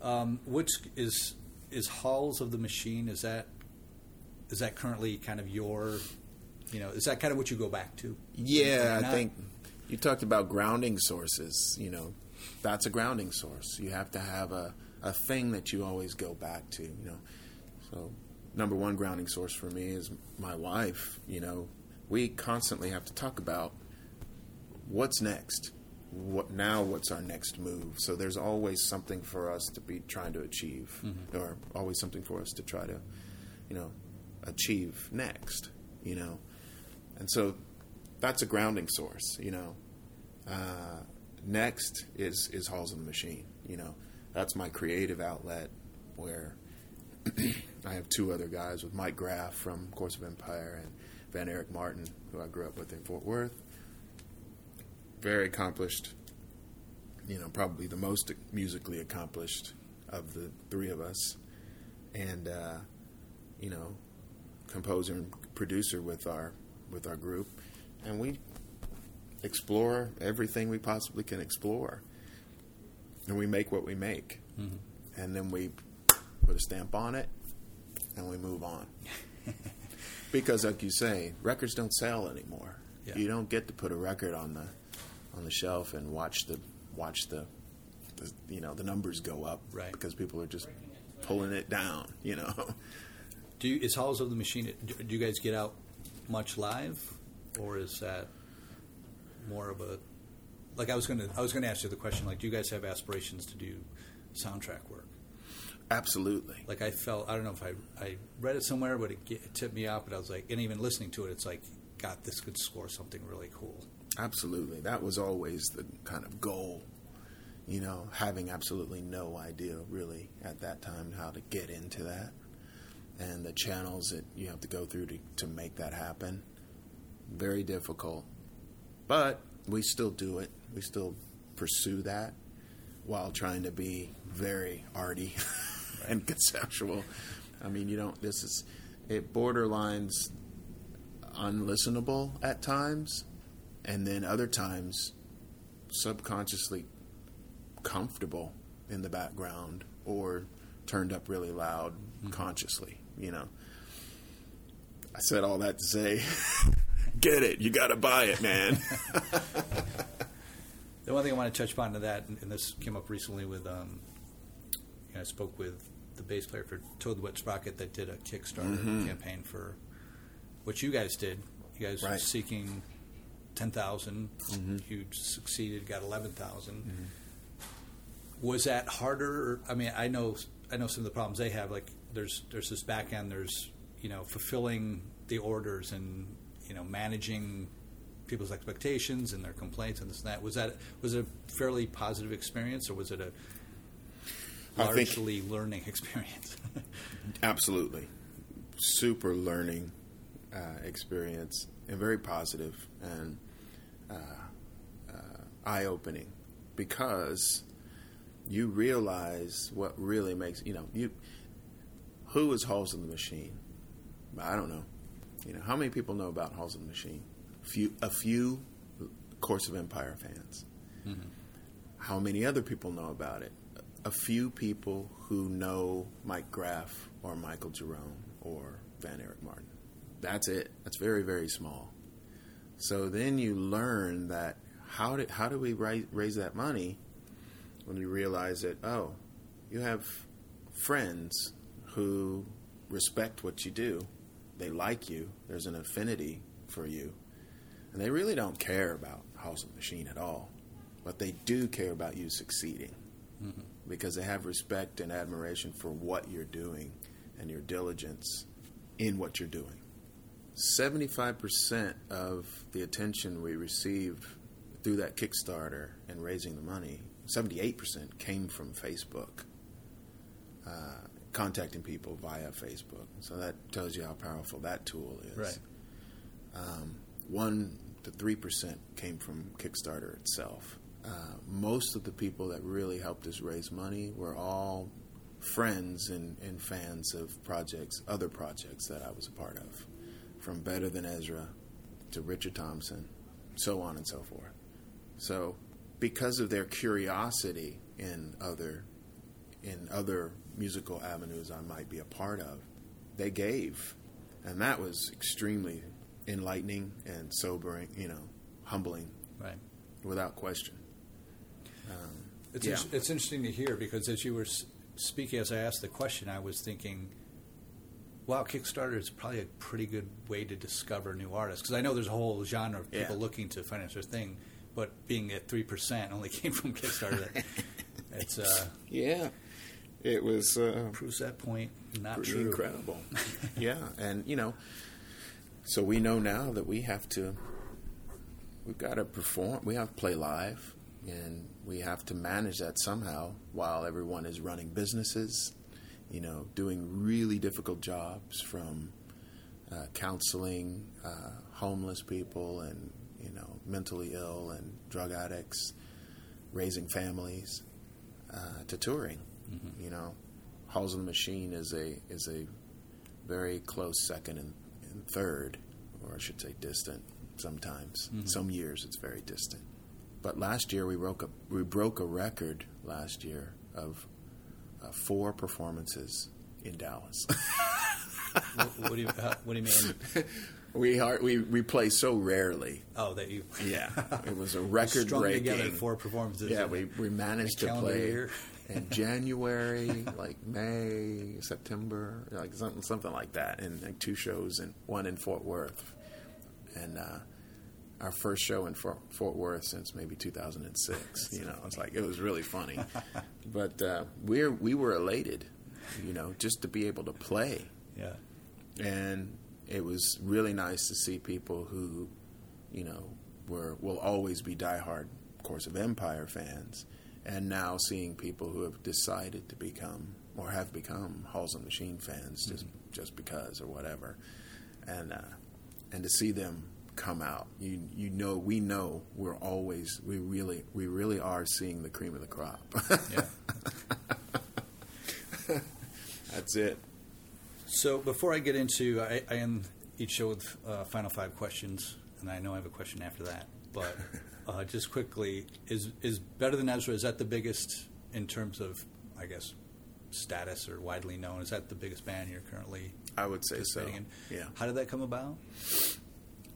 yeah. Um, which is is Halls of the Machine? Is that is that currently kind of your, you know, is that kind of what you go back to? Yeah, I think you talked about grounding sources. You know, that's a grounding source. You have to have a a thing that you always go back to. You know, so number one grounding source for me is my wife. You know, we constantly have to talk about what's next what now what's our next move? So there's always something for us to be trying to achieve mm-hmm. or always something for us to try to you know achieve next you know? And so that's a grounding source you know? Uh, next is is halls of the machine you know? That's my creative outlet where I have two other guys with Mike Graff from Course of Empire and Van Eric Martin, who I grew up with in Fort Worth, very accomplished. You know, probably the most musically accomplished of the three of us, and uh, you know, composer and producer with our with our group, and we explore everything we possibly can explore, and we make what we make, mm-hmm. and then we put a stamp on it, and we move on. because, like you say, records don't sell anymore. Yeah. You don't get to put a record on the on the shelf and watch the watch the, the you know the numbers go up Right. because people are just pulling it down. You know, Do you, is Halls of the Machine? Do, do you guys get out much live, or is that more of a like I was going to I was going to ask you the question like do you guys have aspirations to do soundtrack work? absolutely. Like I felt I don't know if I I read it somewhere, but it, it tipped me off. But I was like, and even listening to it, it's like, God, this could score something really cool. Absolutely. That was always the kind of goal. You know, having absolutely no idea really at that time how to get into that and the channels that you have to go through to, to make that happen. Very difficult. But we still do it. We still pursue that while trying to be very arty and conceptual. I mean, you don't, this is, it borderlines unlistenable at times, and then other times subconsciously comfortable in the background or turned up really loud consciously, you know. I said all that to say, get it, you got to buy it, man. The one thing I want to touch upon to that, and, this came up recently with, um, you know, I spoke with the bass player for Toad the Wet Sprocket that did a Kickstarter campaign for what you guys did. You guys were seeking ten You succeeded, got eleven Was that harder? I mean, I know I know some of the problems they have. Like there's there's this back end. There's you know fulfilling the orders and you know managing people's expectations and their complaints and this and that. Was that was it a fairly positive experience or was it a I think- largely learning experience? Absolutely. Super learning uh, experience and very positive and uh, uh, eye opening because you realize what really makes, you know, you who is Halls of the Machine? I don't know. You know, how many people know about Halls of the Machine? Few, a few Course of Empire fans. How many other people know about it? A few people who know Mike Graff or Michael Jerome or Van Eric Martin. That's it. That's very, very small. So then you learn that how did how do we raise that money when you realize that oh, you have friends who respect what you do, they like you, there's an affinity for you, and they really don't care about Halls of Machine at all, but they do care about you succeeding mm-hmm. because they have respect and admiration for what you're doing and your diligence in what you're doing. 75% of the attention we received through that Kickstarter and raising the money, 78% came from Facebook, uh, contacting people via Facebook. So that tells you how powerful that tool is. Right. Um, 1 to 3% came from Kickstarter itself. Uh, most of the people that really helped us raise money were all friends and, and fans of projects, other projects that I was a part of, from Better Than Ezra to Richard Thompson, so on and so forth. So, because of their curiosity in other in other musical avenues I might be a part of, they gave, and that was extremely enlightening and sobering, you know, humbling, right. without question. Um, it's, Yeah. in- it's interesting to hear because as you were s- speaking, as I asked the question, I was thinking, wow, Kickstarter is probably a pretty good way to discover new artists. Because I know there's a whole genre of people Yeah. looking to finance their thing, but being at 3% only came from Kickstarter. it's uh, Yeah, it was uh, proves that point not true. incredible. yeah, and you know, so we know now that we have to, we've got to perform. We have to play live, and we have to manage that somehow while everyone is running businesses. You know, doing really difficult jobs from uh, counseling uh, homeless people and you know mentally ill and drug addicts, raising families, uh, to touring. You know, Halls of the Machine is a is a very close second and, and third, or I should say distant. Sometimes, some years it's very distant. But last year we broke a we broke a record last year of uh, four performances in Dallas. what, what, do you how, What do you mean? we are we we play so rarely. Oh, that you. Yeah, it was a record strung breaking. together four performances. Yeah, we we managed to play year. in January, like May, September, like something something like that, and like two shows and one in Fort Worth, and uh, our first show in Fort, Fort Worth since maybe 2006. You know, it's like it was really funny, but uh, we're we were elated, you know, just to be able to play Yeah. and it was really nice to see people who, you know, were will always be diehard Course of Empire fans, and now seeing people who have decided to become or have become Halls and Machine fans just just because or whatever, and uh, and to see them come out, you you know we know we're always we really we really are seeing the cream of the crop. Yeah. That's it. So before I get into, I, I end each show with uh, final five questions, and I know I have a question after that. But uh, just quickly, is is Better Than Ezra? Is that the biggest in terms of, I guess, status or widely known? Is that the biggest band you're currently I would say so. in? Yeah. How did that come about?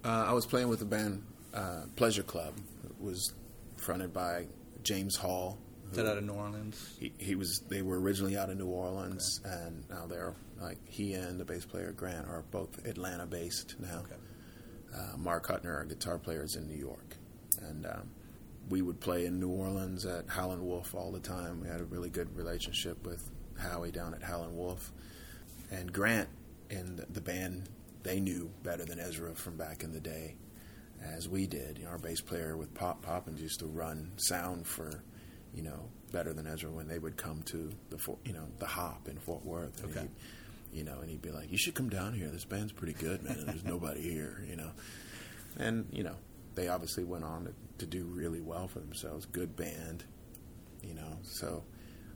Uh, I was playing with the band uh, Pleasure Club. It was fronted by James Hall. Is that out of New Orleans? He, he was. They were originally out of New Orleans, and now they're like he and the bass player Grant are both Atlanta based now. Okay. Uh, Mark Hutner, our guitar player, is in New York, and um, we would play in New Orleans at Howlin' Wolf all the time. We had a really good relationship with Howie down at Howlin' Wolf, and Grant and the- the band they knew better than Ezra from back in the day, as we did. You know, our bass player with Pop Poppins used to run sound for, you know, better than Ezra when they would come to the you know the Hop in Fort Worth. And Okay. he'd- you know, and he'd be like, "You should come down here. This band's pretty good, man. And there's nobody here." You know, and you know, they obviously went on to, to do really well for themselves. Good band, you know. So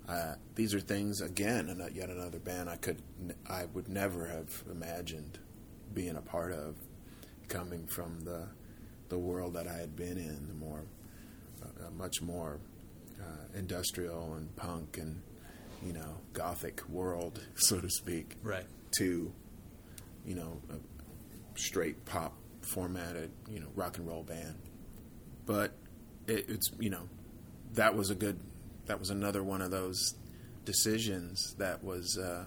uh, these are things again, and yet another band I could, I would never have imagined being a part of, coming from the the world that I had been in, the more, uh, much more uh, industrial and punk and you know gothic world, so to speak Right. to, you know, a straight pop formatted, you know, rock and roll band. But it, it's, you know, that was a good, that was another one of those decisions that was, uh,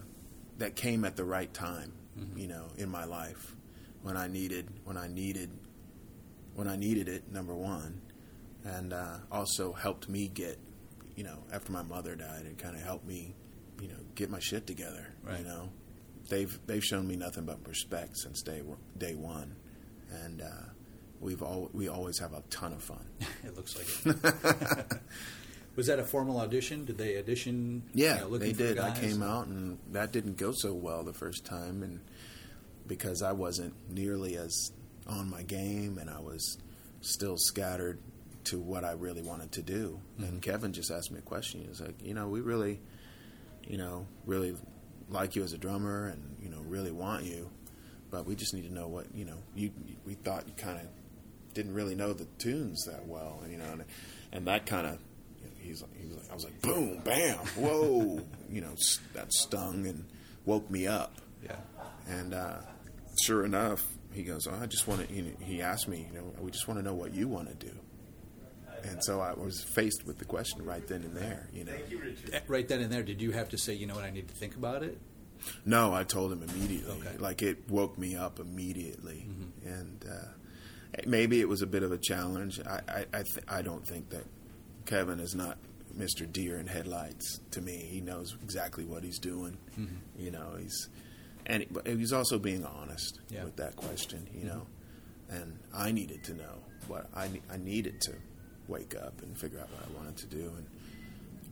that came at the right time, you know, in my life when I needed, when I needed, when I needed it, number one, and uh, also helped me get, you know, after my mother died, it kind of helped me, you know, get my shit together. Right. You know, they've they've shown me nothing but respect since day day one, and uh, we've all we always have a ton of fun. it looks like it. Was that a formal audition? Did they audition? Yeah, you know, they did. I came out, and that didn't go so well the first time, and because I wasn't nearly as on my game, and I was still scattered to what I really wanted to do. And mm-hmm. Kevin just asked me a question. He was like, "You know, we really, you know, really like you as a drummer, and you know, really want you, but we just need to know what you know. You, we thought you kind of didn't really know the tunes that well, and you know, and, and that kind of." He's like, he was like, I was like, boom, bam, whoa, you know, that stung and woke me up. Yeah. And uh, sure enough, he goes, oh, I just want to. You know, he asked me, you know, we just want to know what you want to do. And so I was faced with the question right then and there. You know, Eh, Right then and there, did you have to say, you know what, I need to think about it? no, I told him immediately. Okay. Like it woke me up immediately, and uh, maybe it was a bit of a challenge. I I I, th- I don't think that Kevin is not Mr. Deer in headlights to me. He knows exactly what he's doing. Mm-hmm. You know, he's and but he's also being honest Yeah. with that question. You mm-hmm. know, and I needed to know what I I needed to wake up and figure out what I wanted to do and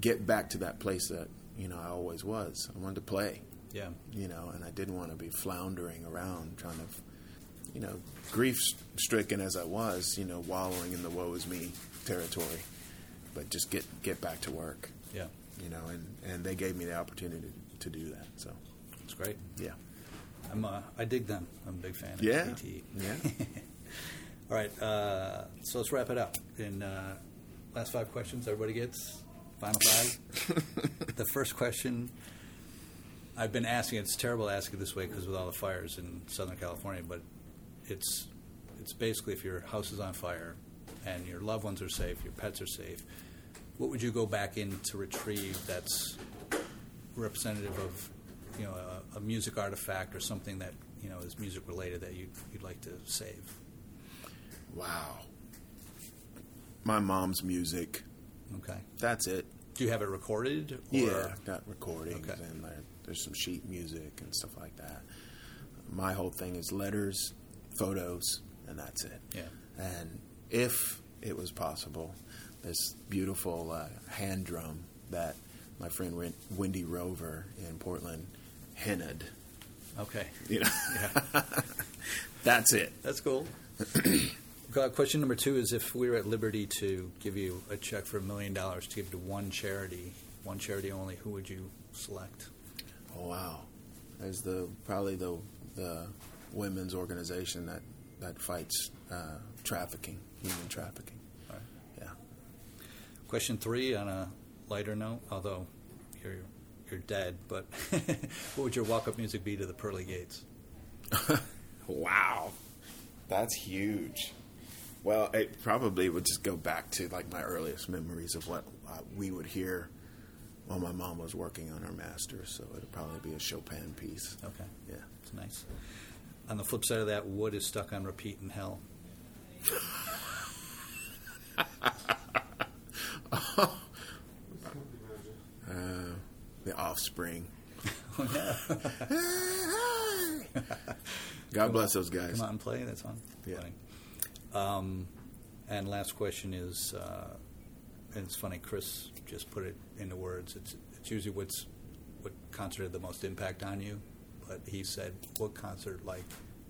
get back to that place that you know I always was. I wanted to play Yeah. you know, and I didn't want to be floundering around trying to, you know, grief stricken as I was, you know, wallowing in the woe is me territory, but just get get back to work, Yeah. you know, and and they gave me the opportunity to do that, so It's great. yeah, I'm, uh, I dig them. I'm a big fan of yeah, yeah. All right, uh, so let's wrap it up. In uh, last five questions, everybody gets final five. the first question: I've been asking. It's terrible to ask it this way because with all the fires in Southern California, but it's it's basically if your house is on fire and your loved ones are safe, your pets are safe, what would you go back in to retrieve that's representative of you know a, a music artifact or something that you know is music related that you'd, you'd like to save? Wow. My mom's music. Okay. That's it. Do you have it recorded? Or? Yeah, got recordings Okay. and there, there's some sheet music and stuff like that. My whole thing is letters, photos, and that's it. Yeah. And if it was possible, this beautiful uh, hand drum that my friend Wendy Rover in Portland henned, Okay. you know, Yeah. that's it. That's cool. Uh, Question number two is if we were at liberty to give you a check for a million dollars to give to one charity, one charity only, who would you select? Oh wow, as the probably the the women's organization that that fights uh, trafficking, human trafficking. All right. Yeah. Question three on a lighter note, although you're you're dead, but what would your walk-up music be to the pearly gates? Wow, that's huge. Well, it probably would just go back to like my earliest memories of what uh, we would hear while my mom was working on her master's. So it'd probably be a Chopin piece. Okay, Yeah. it's nice. On the flip side of that, what is stuck on repeat in hell? Uh, the Offspring. God bless those guys. Come out and play. That's fun. Yeah. Um, and last question is, uh, and it's funny. Chris just put it into words. It's it's usually what's what concert had the most impact on you, but he said what concert like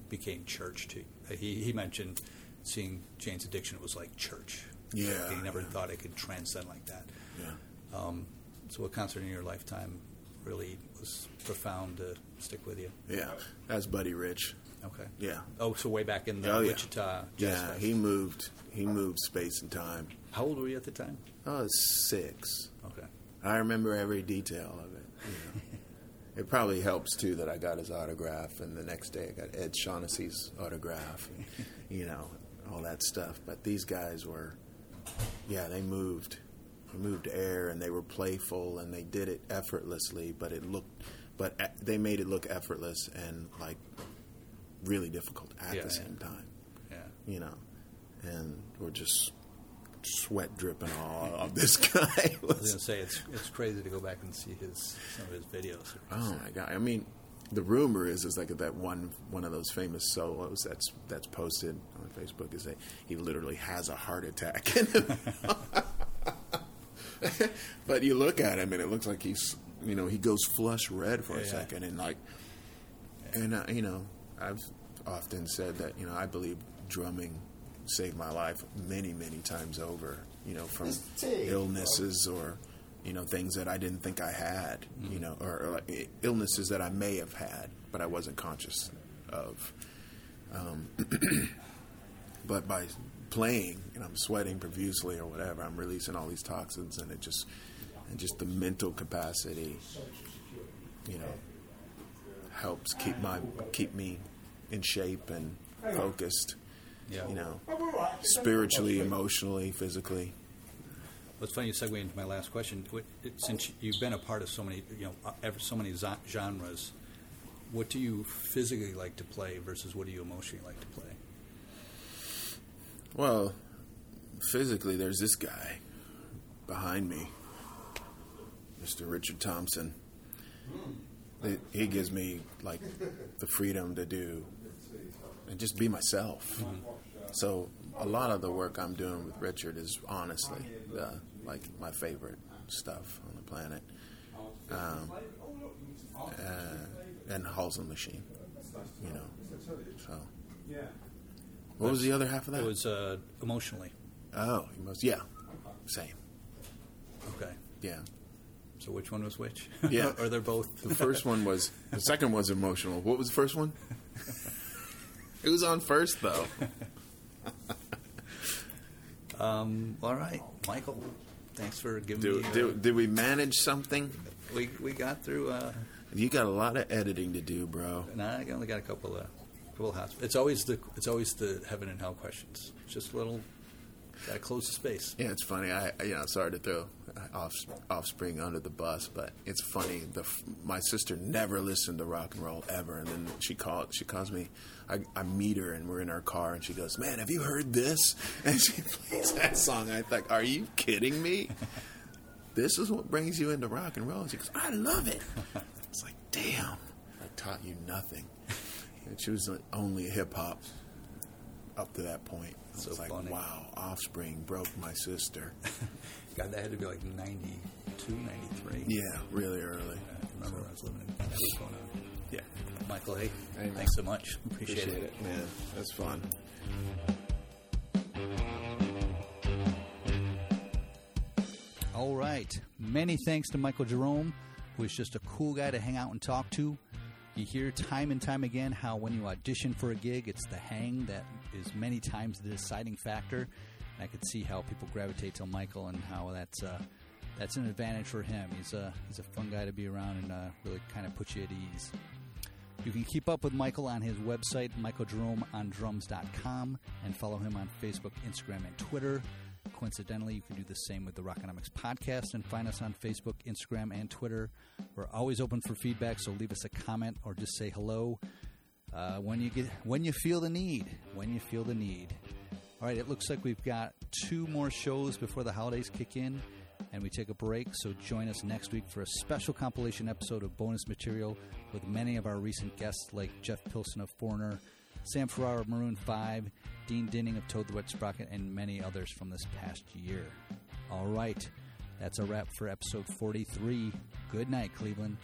became church to. Uh, he he mentioned seeing Jane's Addiction was like church. Yeah, he never yeah. thought it could transcend like that. Yeah. Um, so, what concert in your lifetime really was profound to stick with you? Yeah. That's Buddy Rich. Okay. Yeah. Oh, so way back in the Oh, yeah. Wichita Jazz Yeah, Fest. he moved. He moved space and time. How old were you at the time? I was six. Okay. I remember every detail of it. You know. it probably helps too that I got his autograph, and the next day I got Ed Shaughnessy's autograph, and, you know, all that stuff. But these guys were, yeah, they moved, moved air, and they were playful, and they did it effortlessly. But it looked, but they made it look effortless and like really difficult at Yeah, the yeah. same time. Yeah. You know, and we're just sweat dripping all of this guy. I was was- going to say it's it's crazy to go back and see his some of his videos. Oh my god! I mean, the rumor is is like that one one of those famous solos that's that's posted on Facebook is that he literally has a heart attack. in him. but you look at him and it looks like he's you know he goes flush red for Yeah, a yeah. second and like and uh, you know I've often said that you know I believe drumming saved my life many many times over you know from illnesses or you know things that I didn't think I had you know or, or like illnesses that I may have had but I wasn't conscious of um, but by playing and I'm sweating profusely or whatever I'm releasing all these toxins and it just and just the mental capacity you know helps keep my keep me in shape and focused Yeah. you know spiritually emotionally physically Well, it's funny you segue into my last question. Since you've been a part of so many, you know, uh, ever, so many genres, what do you physically like to play versus what do you emotionally like to play? Well, physically, there's this guy behind me, Mr. Richard Thompson. He- He gives me like the freedom to do and just be myself. So a lot of the work I'm doing with Richard is honestly the, like my favorite stuff on the planet. Um, uh, and Halls and Machine, you know. So, what was the other half of that? It was uh, emotionally. Oh, must. Yeah, same. Okay. Yeah. So which one was which? Yeah. or they're both. The first one was. The second was emotional. What was the first one? It was on first though. um, all right, Michael. Thanks for giving Do, me. uh, did we manage something? we we got through. Uh, You got a lot of editing to do, bro. And I only got a couple of of hots. It's always the it's always the heaven and hell questions. It's just a little gotta close space. Yeah, it's funny. I you know sorry to throw off, offspring under the bus, but it's funny. The my sister never listened to rock and roll ever, and then she called. She calls me. I, I meet her, and we're in our car, and she goes, "Man, have you heard this?" And she plays that song. I think, "Are you kidding me?" This is what brings you into rock and roll. And she goes, "I love it." It's like, damn, I taught you nothing. And she was only hip hop up to that point. I So was like, funny. wow, Offspring broke my sister. God, that had to be like 92, 93. Yeah, really early. I remember when I was living in Arizona. Yeah, Michael, hey, thanks so much. Appreciate, it. man. That's fun. All right. Many thanks to Michael Jerome, who is just a cool guy to hang out and talk to. You hear time and time again how when you audition for a gig, it's the hang that is many times the deciding factor. And I could see how people gravitate to Michael and how that's uh, that's an advantage for him. He's a he's a fun guy to be around and uh, really kind of puts you at ease. You can keep up with Michael on his website, michaeljeromeondrums.com, and follow him on Facebook, Instagram, and Twitter. Coincidentally, you can do the same with the Rockonomics podcast and find us on Facebook, Instagram, and Twitter. We're always open for feedback, so leave us a comment or just say hello uh, when you get when you feel the need. When you feel the need. All right, it looks like we've got two more shows before the holidays kick in and we take a break. So join us next week for a special compilation episode of bonus material with many of our recent guests like Jeff Pilson of Foreigner, Sam Ferrara of Maroon 5, Dean Dinning of Toad the Wet Sprocket, and many others from this past year. All right, that's a wrap for episode 43. Good night, Cleveland.